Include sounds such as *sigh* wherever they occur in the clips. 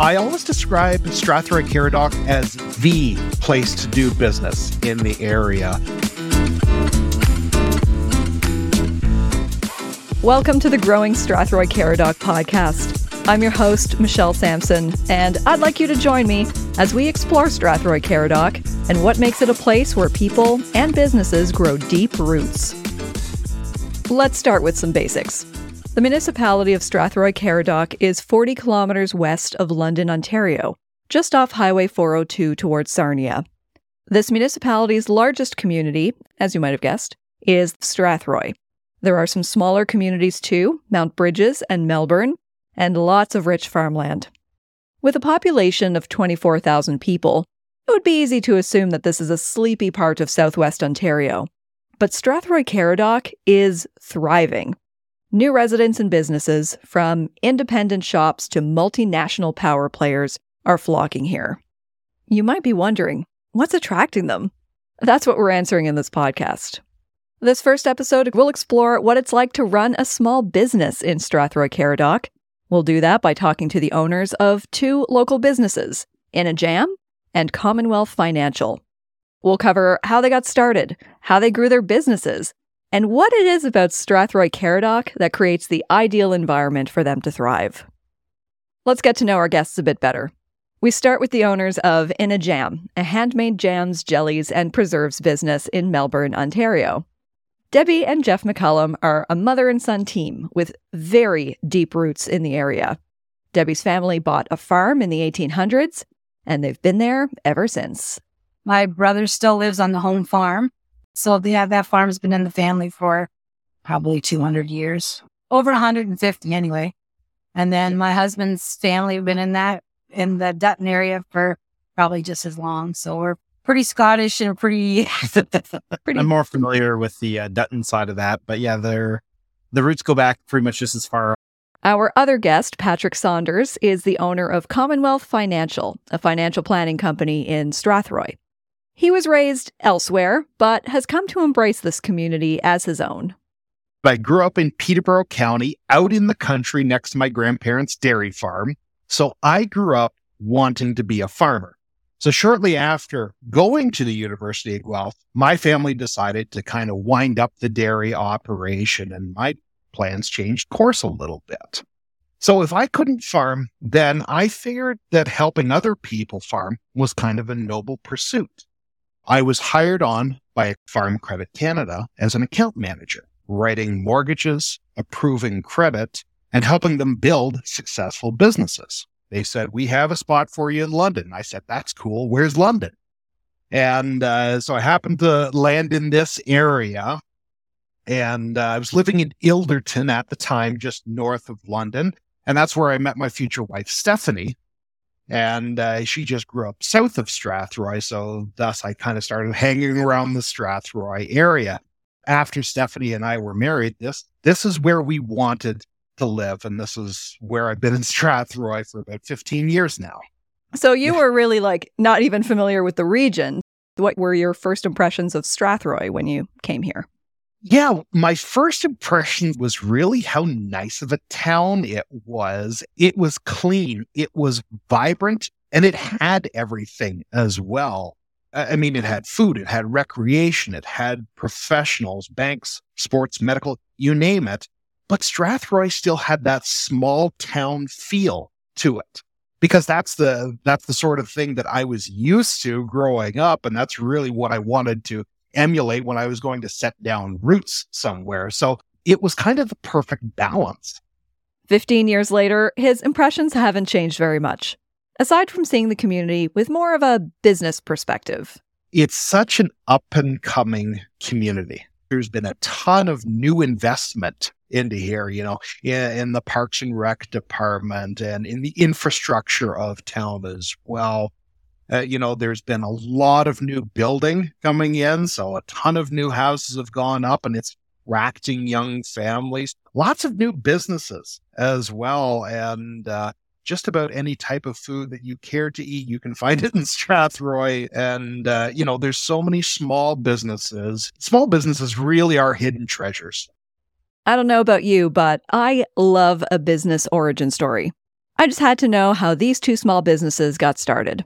I always describe Strathroy Caradoc as the place to do business in the area. Welcome to the Growing Strathroy Caradoc podcast. I'm your host, Michelle Sampson, and I'd like you to join me as we explore Strathroy Caradoc and what makes it a place where people and businesses grow deep roots. Let's start with some basics. The municipality of Strathroy Caradoc is 40 kilometres west of London, Ontario, just off Highway 402 towards Sarnia. This municipality's largest community, as you might have guessed, is Strathroy. There are some smaller communities too, Mount Brydges and Melbourne, and lots of rich farmland. With a population of 24,000 people, it would be easy to assume that this is a sleepy part of southwest Ontario. But Strathroy Caradoc is thriving. New residents and businesses, from independent shops to multinational power players, are flocking here. You might be wondering, what's attracting them? That's what we're answering in this podcast. This first episode we'll explore what it's like to run a small business in Strathroy Caradoc. We'll do that by talking to the owners of two local businesses, In a Jam and Commonwealth Financial. We'll cover how they got started, how they grew their businesses, and what it is about Strathroy Caradoc that creates the ideal environment for them to thrive. Let's get to know our guests a bit better. We start with the owners of In a Jam, a handmade jams, jellies, and preserves business in Melbourne, Ontario. Debbie and Jeff McCallum are a mother and son team with very deep roots in the area. Debbie's family bought a farm in the 1800s, and they've been there ever since. My brother still lives on the home farm. So yeah, that farm's been in the family for probably 200 years, over 150 anyway. And then my husband's family have been in that, in the Dutton area for probably just as long. So we're pretty Scottish and pretty. *laughs* pretty. I'm more familiar with the uh, Dutton side of that, but yeah, they're the roots go back pretty much just as far. Our other guest, Patrick Saunders, is the owner of Commonwealth Financial, a financial planning company in Strathroy. He was raised elsewhere, but has come to embrace this community as his own. I grew up in Peterborough County, out in the country next to my grandparents' dairy farm. So I grew up wanting to be a farmer. So shortly after going to the University of Guelph, my family decided to kind of wind up the dairy operation and my plans changed course a little bit. So if I couldn't farm, then I figured that helping other people farm was kind of a noble pursuit. I was hired on by Farm Credit Canada as an account manager, writing mortgages, approving credit, and helping them build successful businesses. They said, We have a spot for you in London. I said, That's cool. Where's London? And uh, so I happened to land in this area. And uh, I was living in Ilderton at the time, just north of London. And that's where I met my future wife, Stephanie. And uh, she just grew up south of Strathroy. So thus I kind of started hanging around the Strathroy area. After Stephanie and I were married, this this is where we wanted to live. And this is where I've been in *laughs* Strathroy for about 15 years now. So you were really like not even familiar with the region. What were your first impressions of Strathroy when you came here? Yeah, my first impression was really how nice of a town it was. It was clean, it was vibrant, and it had everything as well. I mean, it had food, it had recreation, it had professionals, banks, sports, medical, you name it. But Strathroy still had that small town feel to it because that's the that's the sort of thing that I was used to growing up and that's really what I wanted to emulate when I was going to set down roots somewhere. So it was kind of the perfect balance. 15 years later, his impressions haven't changed very much, aside from seeing the community with more of a business perspective. It's such an up and coming community. There's been a ton of new investment into here, you know, in, in, the Parks and Rec department and in the infrastructure of town as well. Uh, you know, there's been a lot of new building coming in, so a ton of new houses have gone up, and it's attracting young families. Lots of new businesses as well, and uh, just about any type of food that you care to eat, you can find *laughs* it in Strathroy. And, uh, you know, there's so many small businesses. Small businesses really are hidden treasures. I don't know about you, but I love a business origin story. I just had to know how these two small businesses got started.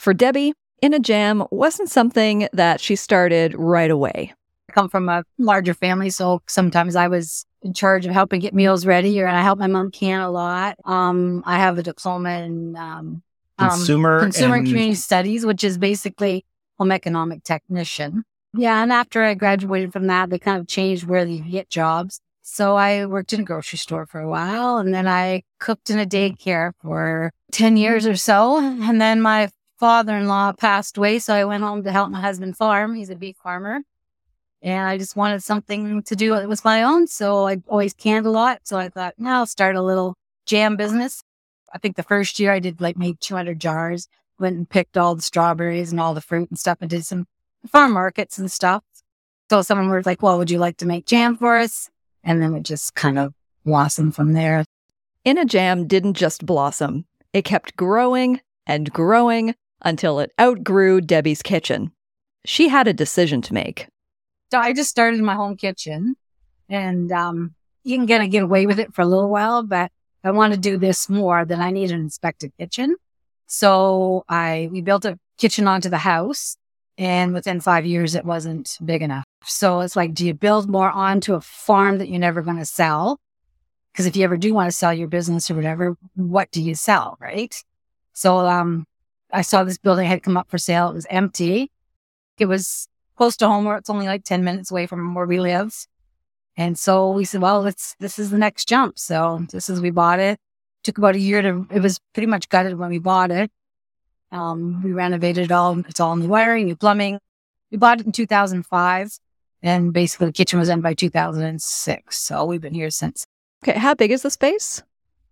For Debbie, In a Jam wasn't something that she started right away. I come from a larger family, so sometimes I was in charge of helping get meals ready, or I help my mom can a lot. Um, I have a diploma in um, consumer um, consumer and- and community studies, which is basically home economic technician. Yeah, and after I graduated from that, they kind of changed where you get jobs. So I worked in a grocery store for a while, and then I cooked in a daycare for ten years or so, and then my father-in-law passed away, so I went home to help my husband farm. He's a beef farmer. And I just wanted something to do that was my own. So I always canned a lot. So I thought, now I'll start a little jam business. I think the first year I did like made 200 jars, went and picked all the strawberries and all the fruit and stuff and did some farm markets and stuff. So someone was like, well, would you like to make jam for us? And then it just kind of blossomed from there. In a Jam didn't just blossom, it kept growing and growing until it outgrew Debbie's kitchen. She had a decision to make. So I just started my home kitchen and, um, you can kind of get away with it for a little while, but I want to do this more, than I need an inspected kitchen. So I, we built a kitchen onto the house and within five years, it wasn't big enough. So it's like, do you build more onto a farm that you're never going to sell? Because if you ever do want to sell your business or whatever, what do you sell? Right. So, um, I saw this building had come up for sale. It was empty. It was close to home where it's only like 10 minutes away from where we live. And so we said, well, let's, this is the next jump. So this is, we bought it. Took about a year to, it was pretty much gutted when we bought it. Um, we renovated it all. It's all new wiring, new plumbing. We bought it in 2005 and basically the kitchen was done by 2006. So we've been here since Okay, how big is the space?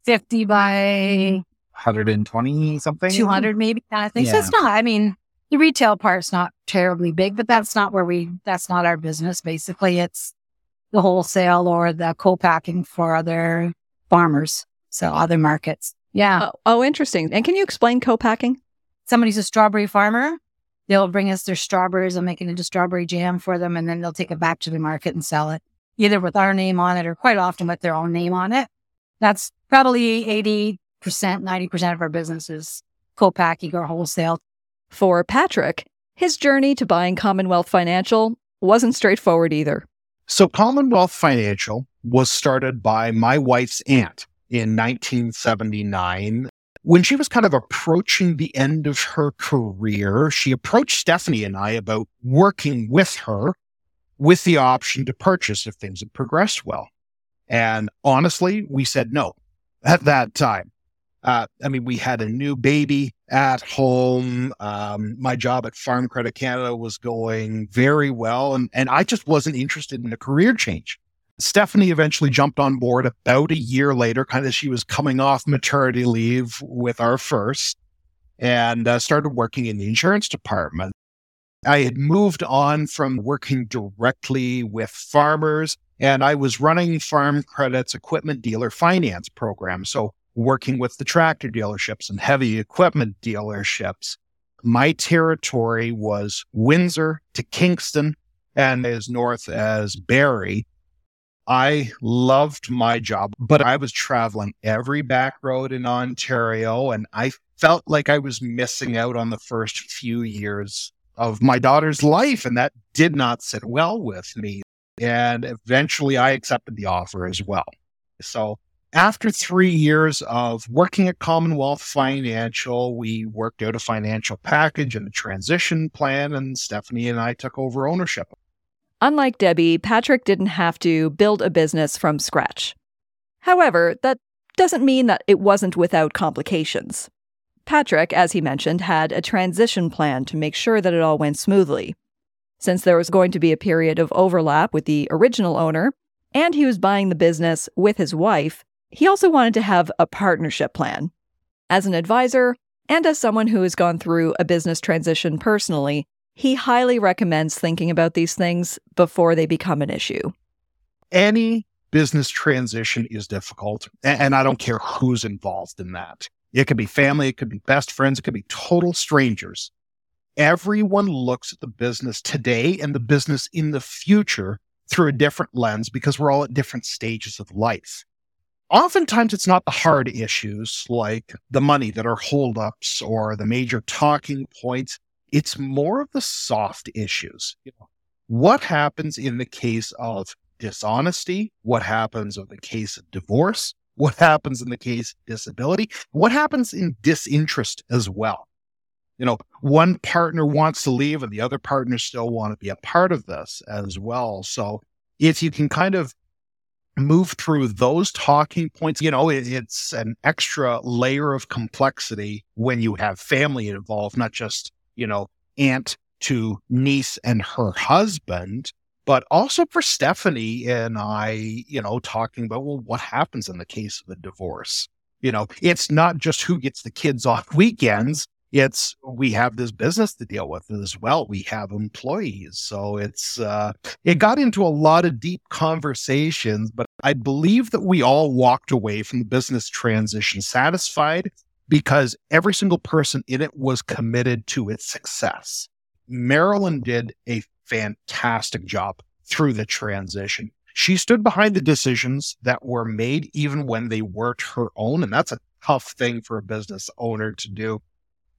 50 by 120 something 200 maybe kind of thing. So it's not, I mean, the retail part's not terribly big, but that's not where we, that's not our business. Basically, it's the wholesale or the co-packing for other farmers. So other markets. Yeah. Oh, oh, interesting. And can you explain co-packing? Somebody's a strawberry farmer. They'll bring us their strawberries and make it into strawberry jam for them. And then they'll take it back to the market and sell it either with our name on it or quite often with their own name on it. That's probably 80%, 90% of our business is co-packing or wholesale. For Patrick, his journey to buying Commonwealth Financial wasn't straightforward either. So Commonwealth Financial was started by my wife's aunt in 1979. When she was kind of approaching the end of her career, she approached Stephanie and I about working with her with the option to purchase if things had progressed well. And honestly, we said no at that time. Uh, I mean, we had a new baby at home. Um, my job at Farm Credit Canada was going very well, and, and I just wasn't interested in a career change. Stephanie eventually jumped on board about a year later, kind of she was coming off maternity leave with our first, and uh, started working in the insurance department. I had moved on from working directly with farmers, and I was running Farm Credit's equipment dealer finance program. So working with the tractor dealerships and heavy equipment dealerships. My territory was Windsor to Kingston and as north as Barrie. I loved my job, but I was traveling every back road in Ontario and I felt like I was missing out on the first few years of my daughter's life. And that did not sit well with me. And eventually I accepted the offer as well. So after three years of working at Commonwealth Financial, we worked out a financial package and a transition plan, and Stephanie and I took over ownership. Unlike Debbie, Patrick didn't have to build a business from scratch. However, that doesn't mean that it wasn't without complications. Patrick, as he mentioned, had a transition plan to make sure that it all went smoothly. Since there was going to be a period of overlap with the original owner, and he was buying the business with his wife, he also wanted to have a partnership plan. As an advisor, and as someone who has gone through a business transition personally, he highly recommends thinking about these things before they become an issue. Any business transition is difficult, and I don't care who's involved in that. It could be family, it could be best friends, it could be total strangers. Everyone looks at the business today and the business in the future through a different lens because we're all at different stages of life. Oftentimes it's not the hard issues like the money that are holdups or the major talking points. It's more of the soft issues. You know, what happens in the case of dishonesty? What happens in the case of divorce? What happens in the case of disability? What happens in disinterest as well? You know, one partner wants to leave and the other partner still want to be a part of this as well. So if you can kind of move through those talking points, you know, it, it's an extra layer of complexity when you have family involved, not just, you know, aunt to niece and her husband, but also for Stephanie and I, you know, talking about, well, what happens in the case of a divorce? You know, it's not just who gets the kids off *laughs* weekends. It's we have this business to deal with as well. We have employees. So it's, uh, it got into a lot of deep conversations, but I believe that we all walked away from the business transition satisfied because every single person in it was committed to its success. Marilyn did a fantastic job through the transition. She stood behind the decisions that were made, even when they weren't her own. And that's a tough thing for a business owner to do.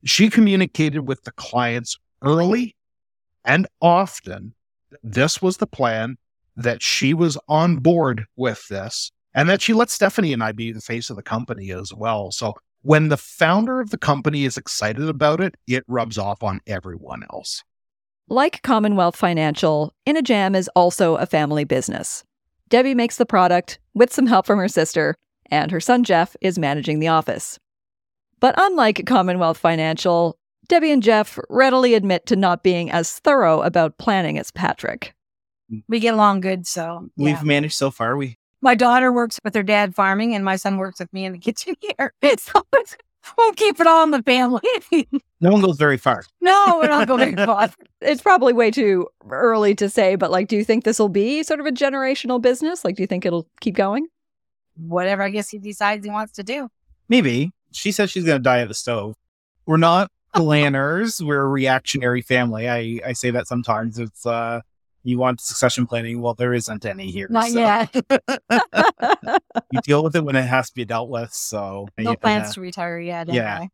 She communicated with the clients early and often. This was the plan, that she was on board with this, and that she let Stephanie and I be the face of the company as well. So when the founder of the company is excited about it, it rubs off on everyone else. Like Commonwealth Financial, In a Jam is also a family business. Debbie makes the product with some help from her sister, and her son Jeff is managing the office. But unlike Commonwealth Financial, Debbie and Jeff readily admit to not being as thorough about planning as Patrick. We get along good, so yeah. We've managed so far. We my daughter works with her dad farming, and my son works with me in the kitchen here. *laughs* So we'll keep it all in the family. *laughs* no one goes very far. No, we don't go very far. *laughs* It's probably way too early to say, but like, do you think this will be sort of a generational business? Like, do you think it'll keep going? Whatever I guess he decides he wants to do. Maybe. She says she's going to die at the stove. We're not *laughs* planners. We're a reactionary family. I, I say that sometimes. It's uh you want succession planning. Well, there isn't any here. Not so. yet. *laughs* *laughs* you deal with it when it has to be dealt with. So no plans to retire yet. Anyway. Yeah.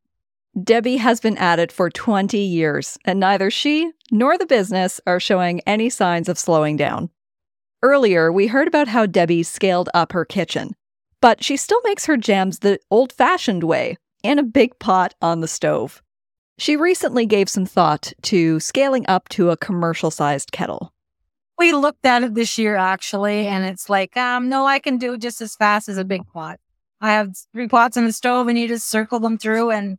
Debbie has been at it for 20 years, and neither she nor the business are showing any signs of slowing down. Earlier, we heard about how Debbie scaled up her kitchen, but she still makes her jams the old fashioned way in a big pot on the stove. She recently gave some thought to scaling up to a commercial sized kettle. We looked at it this year actually, and it's like, um, no, I can do just as fast as a big pot. I have three pots in the stove, and you just circle them through, and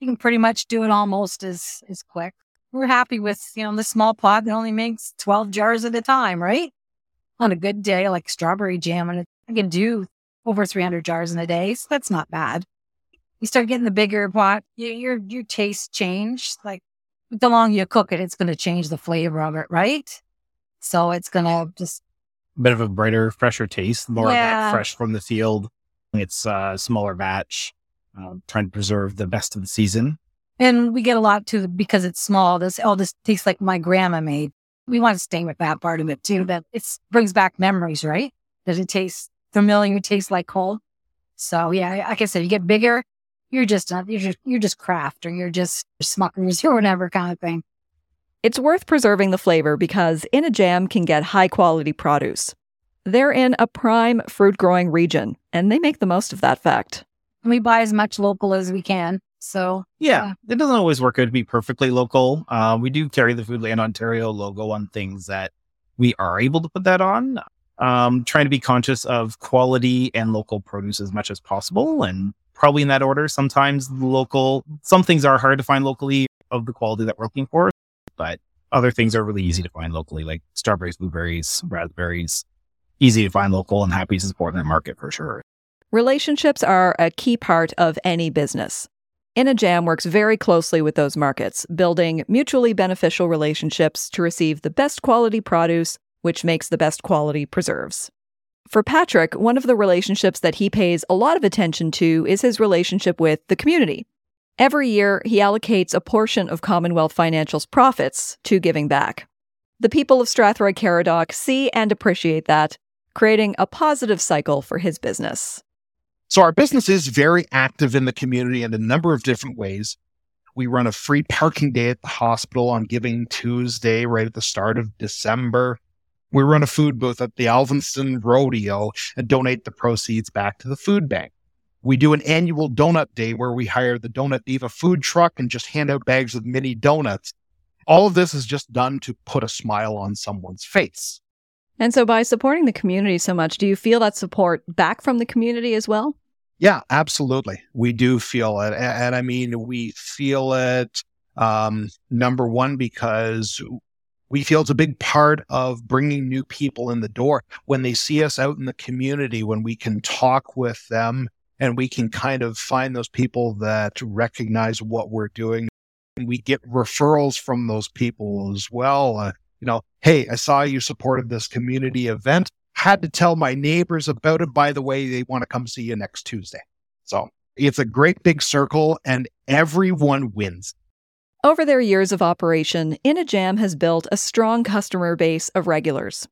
you can pretty much do it almost as as quick. We're happy with you know the small pot that only makes twelve jars at a time, right? On a good day, like strawberry jam, and I can do over three hundred jars in a day, so that's not bad. You start getting the bigger pot, your your, your taste change. Like the longer you cook it, it's going to change the flavor of it, right? So it's going to just. A bit of a brighter, fresher taste, more yeah. of that fresh from the field. It's a smaller batch, uh, trying to preserve the best of the season. And we get a lot too because it's small. This, oh, this tastes like my grandma made. We want to stay with that part of it too. That it brings back memories, right? That it taste familiar? It tastes like home. So yeah, like I said, you get bigger, you're just not, you're just, you're just Kraft or you're just Smuckers *laughs* or whatever kind of thing. It's worth preserving the flavor because in a jam can get high quality produce. They're in a prime fruit growing region, and they make the most of that fact. We buy as much local as we can. So, yeah, it doesn't always work out to be perfectly local. Uh, we do carry the Foodland Ontario logo on things that we are able to put that on. Um, trying to be conscious of quality and local produce as much as possible, and probably in that order. Sometimes local, some things are hard to find locally of the quality that we're looking for but other things are really easy to find locally, like strawberries, blueberries, raspberries. Easy to find local and happy to support in the market for sure. Relationships are a key part of any business. In a Jam works very closely with those markets, building mutually beneficial relationships to receive the best quality produce, which makes the best quality preserves. For Patrick, one of the relationships that he pays a lot of attention to is his relationship with the community. Every year, he allocates a portion of Commonwealth Financial's profits to giving back. The people of Strathroy Caradoc see and appreciate that, creating a positive cycle for his business. So our business is very active in the community in a number of different ways. We run a free parking day at the hospital on Giving Tuesday, right at the start of December. We run a food booth at the Alvinston Rodeo and donate the proceeds back to the food bank. We do an annual donut day where we hire the Donut Diva food truck and just hand out bags of mini donuts. All of this is just done to put a smile on someone's face. And so, by supporting the community so much, do you feel that support back from the community as well? Yeah, absolutely. We do feel it. And, and I mean, we feel it, um, number one, because we feel it's a big part of bringing new people in the door. When they see us out in the community, when we can talk with them and we can kind of find those people that recognize what we're doing. And we get referrals from those people as well. Uh, you know, hey, I saw you supported this community event. Had to tell my neighbors about it. By the way, they want to come see you next Tuesday. So it's a great big circle and everyone wins. Over their years of operation, In a Jam has built a strong customer base of regulars.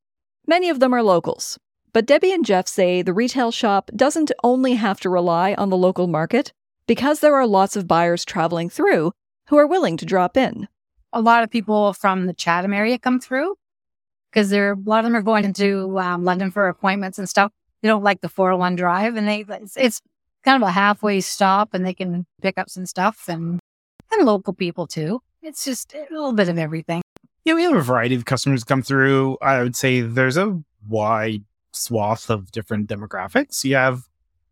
Many of them are locals. But Debbie and Jeff say the retail shop doesn't only have to rely on the local market because there are lots of buyers traveling through who are willing to drop in a lot of people from the Chatham area come through because there a lot of them are going to um, London for appointments and stuff. They don't like the 401 drive, and they it's, it's, kind of a halfway stop, and they can pick up some stuff and and local people too. It's just a little bit of everything. Yeah, we have a variety of customers come through. I would say there's a wide swath of different demographics. You have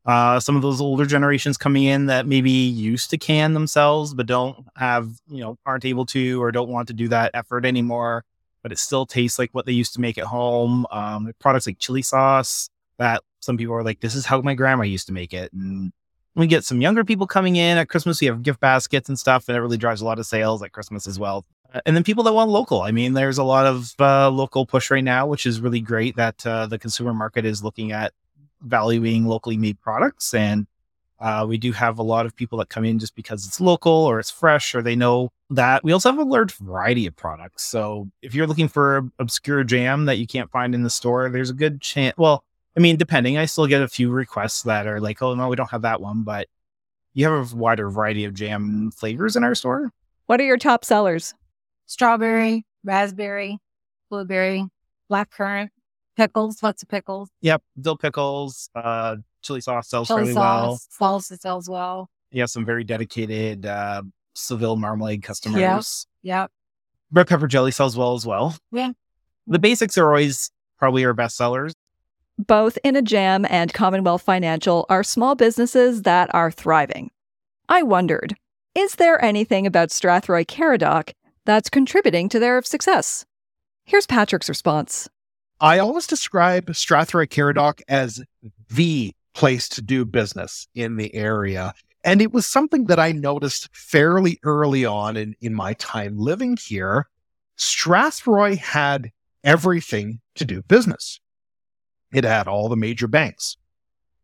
uh, some of those older generations coming in that maybe used to can themselves, but don't have, you know, aren't able to or don't want to do that effort anymore. But it still tastes like what they used to make at home. Um, products like chili sauce that some people are like, this is how my grandma used to make it. And we get some younger people coming in at Christmas. We have gift baskets and stuff, and it really drives a lot of sales at Christmas as well. Uh, and then people that want local. I mean, there's a lot of uh, local push right now, which is really great that uh, the consumer market is looking at valuing locally made products. And uh, we do have a lot of people that come in just because it's local or it's fresh or they know that. We also have a large variety of products. So if you're looking for obscure jam that you can't find in the store, there's a good chance. Well, I mean, depending, I still get a few requests that are like, oh, no, we don't have that one. But you have a wider variety of jam flavors in our store. What are your top sellers? Strawberry, raspberry, blueberry, black currant, pickles, lots of pickles. Yep, dill pickles, uh, chili sauce sells really well chili fairly sauce, well. Salsa sells well. You have some very dedicated uh, Seville marmalade customers. Yep. Yep. Red pepper jelly sells well as well. Yeah. The basics are always probably our best sellers. Both In a Jam and Commonwealth Financial are small businesses that are thriving. I wondered, is there anything about Strathroy Caradoc that's contributing to their success? Here's Patrick's response. I always describe Strathroy Caradoc as the place to do business in the area. And it was something that I noticed fairly early on in, in my time living here. Strathroy had everything to do business. It had all the major banks.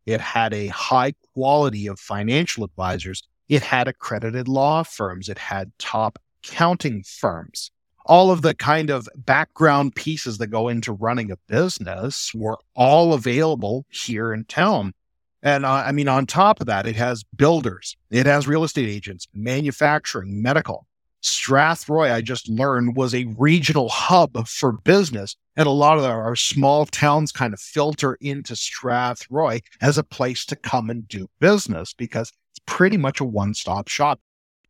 It had a high quality of financial advisors. It had accredited law firms. It had top accounting firms all of the kind of background pieces that go into running a business were all available here in town. And uh, I mean, on top of that, it has builders, it has real estate agents, manufacturing, medical. Strathroy, I just learned, was a regional hub for business. And a lot of our small towns kind of filter into Strathroy as a place to come and do business because it's pretty much a one stop shop.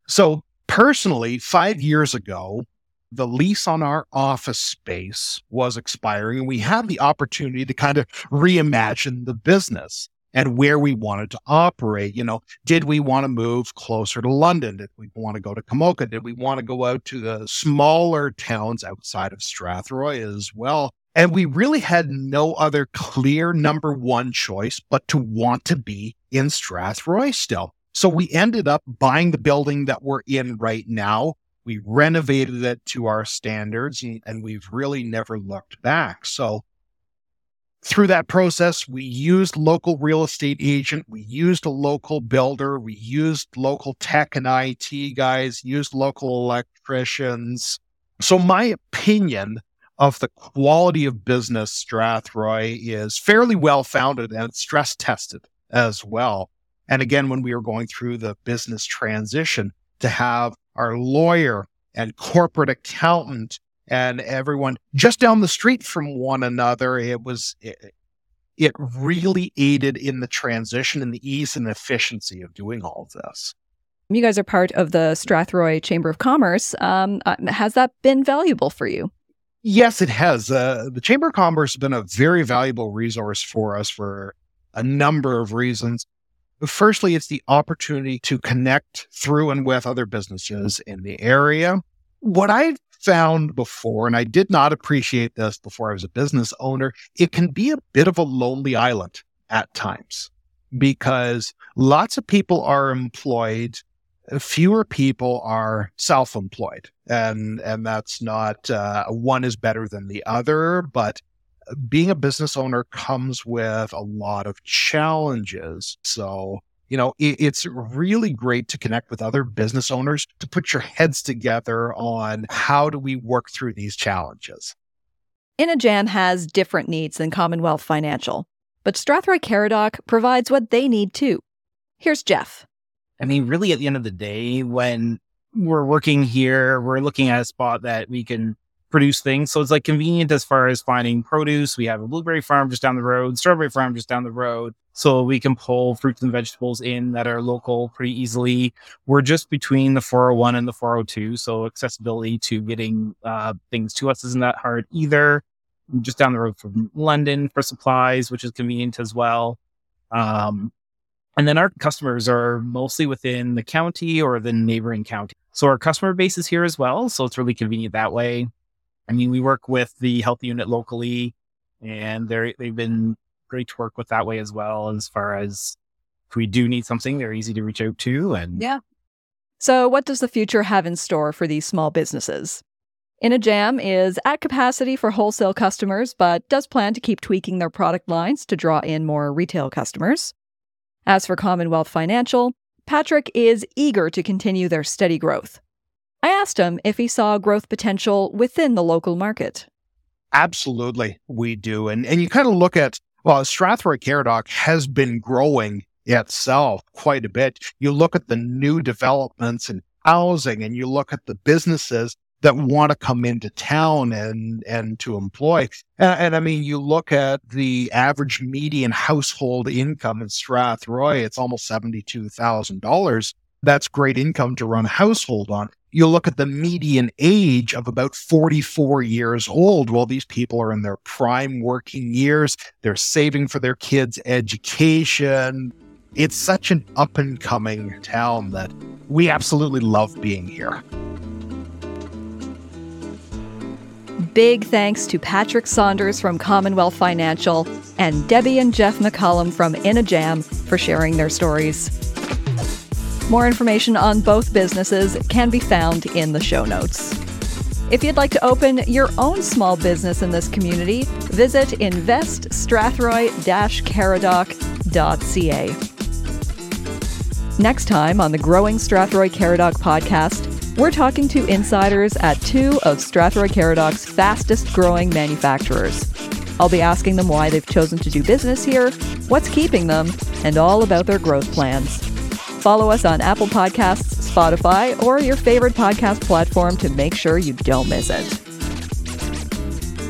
So, personally, five years ago, the lease on our office space was expiring and we had the opportunity to kind of reimagine the business and where we wanted to operate. You know, did we want to move closer to London? Did we want to go to Komoka? Did we want to go out to the smaller towns outside of Strathroy as well? And we really had no other clear number one choice but to want to be in Strathroy still. So we ended up buying the building that we're in right now we renovated it to our standards and we've really never looked back. So through that process, we used local real estate agent, we used a local builder, we used local tech and IT guys, used local electricians. So my opinion of the quality of business Strathroy is fairly well founded and stress tested as well. And again, when we were going through the business transition, to have our lawyer and corporate accountant and everyone just down the street from one another, it was, it, it really aided in the transition and the ease and efficiency of doing all of this. You guys are part of the Strathroy Chamber of Commerce. Um, uh, has that been valuable for you? Yes, it has. Uh, the Chamber of Commerce has been a very valuable resource for us for a number of reasons. Firstly, it's the opportunity to connect through and with other businesses in the area. What I found before, and I did not appreciate this before I was a business owner, it can be a bit of a lonely island at times because lots of people are employed fewer people are self-employed and and that's not uh, one is better than the other but being a business owner comes with a lot of challenges so you know it, it's really great to connect with other business owners to put your heads together on how do we work through these challenges In a Jam has different needs than Commonwealth Financial, but Strathroy Caradoc provides what they need too. Here's Jeff. I mean, really, at the end of the day, when we're working here, we're looking at a spot that we can produce things. So it's like convenient as far as finding produce. We have a blueberry farm just down the road, strawberry farm just down the road. So we can pull fruits and vegetables in that are local pretty easily. We're just between the 401 and the 402. So accessibility to getting uh, things to us isn't that hard either. Just down the road from London for supplies, which is convenient as well. Um, and then our customers are mostly within the county or the neighboring county. So our customer base is here as well. So it's really convenient that way. I mean, we work with the health unit locally and they're, they've been great to work with that way as well. As far as if we do need something, they're easy to reach out to. And yeah. So what does the future have in store for these small businesses? In a Jam is at capacity for wholesale customers, but does plan to keep tweaking their product lines to draw in more retail customers. As for Commonwealth Financial, Patrick is eager to continue their steady growth. I asked him if he saw growth potential within the local market. Absolutely, we do. And and you kind of look at well, Strathroy Caradoc has been growing itself quite a bit. You look at the new developments in housing and you look at the businesses that want to come into town and and to employ. And, and, I mean, you look at the average median household income in Strathroy; it's almost seventy two thousand dollars. That's great income to run a household on. You look at the median age of about 44 years old. Well, these people are in their prime working years. They're saving for their kids' education. It's such an up and coming town that we absolutely love being here. Big thanks to Patrick Saunders from Commonwealth Financial and Debbie and Jeff McCallum from In a Jam for sharing their stories. More information on both businesses can be found in the show notes. If you'd like to open your own small business in this community, visit investstrathroy-caradoc.ca. Next time on the Growing Strathroy Caradoc podcast, we're talking to insiders at two of Strathroy Caradoc's fastest growing manufacturers. I'll be asking them why they've chosen to do business here, what's keeping them, and all about their growth plans. Follow us on Apple Podcasts, Spotify, or your favorite podcast platform to make sure you don't miss it.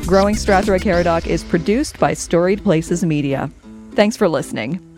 Growing Strathroy Caradoc is produced by Storied Places Media. Thanks for listening.